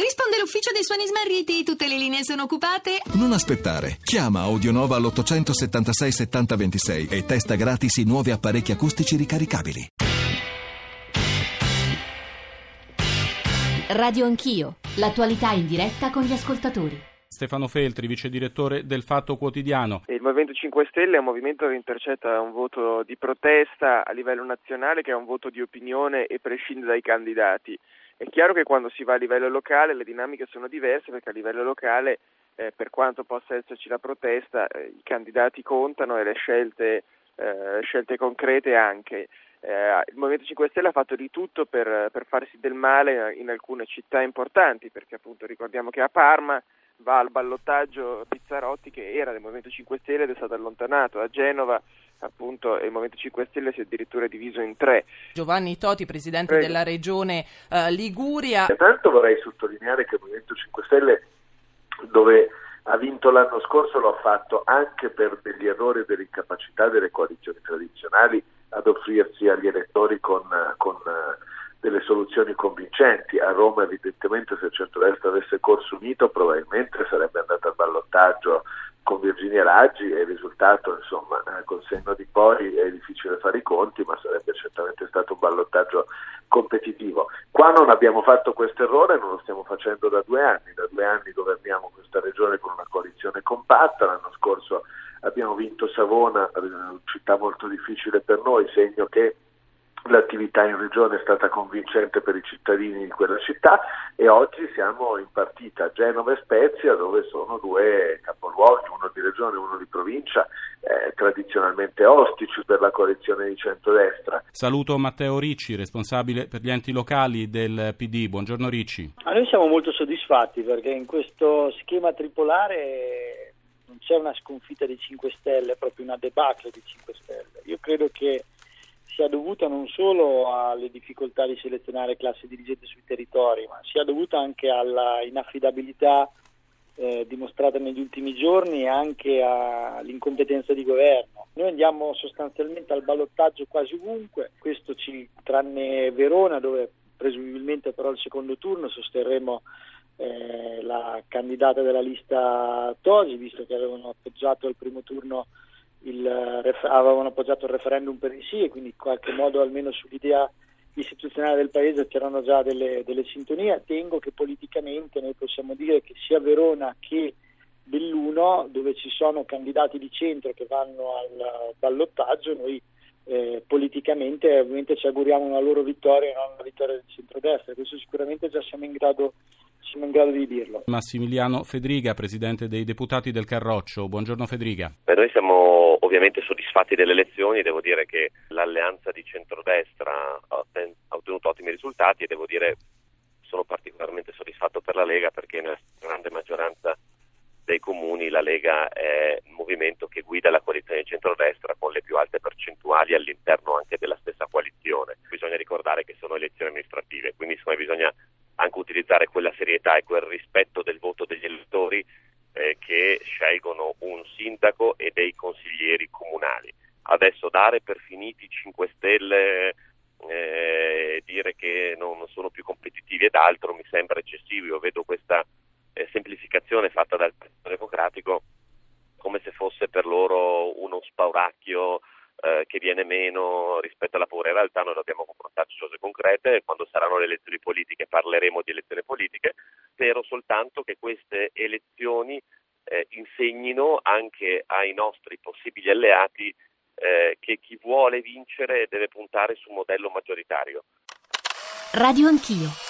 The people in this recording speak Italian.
Risponde l'ufficio dei suoni smarriti, tutte le linee sono occupate. Non aspettare. Chiama Audionova all'876 7026 e testa gratis i nuovi apparecchi acustici ricaricabili. Radio Anch'io, l'attualità in diretta con gli ascoltatori. Stefano Feltri, vice direttore del Fatto Quotidiano. Il Movimento 5 Stelle è un movimento che intercetta un voto di protesta a livello nazionale che è un voto di opinione e prescinde dai candidati. È chiaro che quando si va a livello locale le dinamiche sono diverse perché a livello locale eh, per quanto possa esserci la protesta eh, i candidati contano e le scelte, eh, scelte concrete anche. Eh, il Movimento 5 Stelle ha fatto di tutto per, per, farsi del male in alcune città importanti, perché appunto ricordiamo che a Parma va al ballottaggio Pizzarotti che era del Movimento 5 Stelle ed è stato allontanato, a Genova appunto il Movimento 5 Stelle si è addirittura diviso in tre. Giovanni Toti, Presidente Prego. della Regione uh, Liguria. Intanto vorrei sottolineare che il Movimento 5 Stelle dove ha vinto l'anno scorso lo ha fatto anche per degli errori e delle incapacità delle coalizioni tradizionali ad offrirsi agli elettori con, con delle soluzioni convincenti. A Roma evidentemente se il centrodestra avesse corso unito probabilmente sarebbe andato al ballottaggio con Virginia Raggi e il risultato insomma col senno di poi è difficile fare i conti ma sarebbe certamente stato un ballottaggio competitivo. Qua non abbiamo fatto questo errore, non lo stiamo facendo da due anni, da due anni governiamo questa regione con una coalizione compatta, l'anno scorso abbiamo vinto Savona, città molto difficile per noi, segno che l'attività in regione è stata convincente per i cittadini di quella città e oggi siamo in partita a Genova e Spezia dove sono due capoluoghi, uno di regione e uno di provincia, eh, tradizionalmente ostici per la coalizione di centrodestra. Saluto Matteo Ricci, responsabile per gli enti locali del PD. Buongiorno Ricci. Ah, noi siamo molto soddisfatti perché in questo schema tripolare non c'è una sconfitta di 5 Stelle, è proprio una debacle di 5 Stelle. Io credo che sia dovuta non solo alle difficoltà di selezionare classi dirigenti sui territori, ma sia dovuta anche alla inaffidabilità eh, dimostrata negli ultimi giorni e anche all'incompetenza di governo. Noi andiamo sostanzialmente al ballottaggio quasi ovunque, questo ci, tranne Verona dove presumibilmente però il secondo turno sosterremo eh, la candidata della lista Tosi, visto che avevano appoggiato al primo turno il, avevano appoggiato il referendum per il sì e quindi in qualche modo almeno sull'idea istituzionale del paese c'erano già delle, delle sintonie. Tengo che politicamente noi possiamo dire che sia Verona che Belluno, dove ci sono candidati di centro che vanno al ballottaggio, noi eh, politicamente ovviamente ci auguriamo una loro vittoria e non una vittoria del centrodestra. Questo sicuramente già siamo in grado siamo in grado di dirlo. Massimiliano Fedriga, presidente dei deputati del Carroccio. Buongiorno Fedriga. Beh, noi siamo ovviamente soddisfatti delle elezioni, devo dire che l'alleanza di centrodestra ha ottenuto ottimi risultati e devo dire sono particolarmente soddisfatto per la Lega perché nella grande maggioranza dei comuni la Lega è un movimento che guida la coalizione di centrodestra con le più alte percentuali all'interno anche della stessa coalizione. Bisogna ricordare che sono elezioni amministrative, quindi insomma, bisogna anche utilizzare quella serietà e quel rispetto del voto degli elettori eh, che scelgono un sindaco e dei consiglieri comunali. Adesso dare per finiti 5 Stelle eh, dire che non sono più competitivi ed altro mi sembra eccessivo. Io vedo questa eh, semplificazione fatta dal Partito Democratico come se fosse per loro uno spauracchio eh, che viene meno rispetto alla paura. In realtà noi dobbiamo confrontarci cose concrete, quando saranno le elezioni politiche parleremo di elezioni politiche, spero soltanto che queste elezioni eh, insegnino anche ai nostri possibili alleati eh, che chi vuole vincere deve puntare su un modello maggioritario. Radio Anch'io.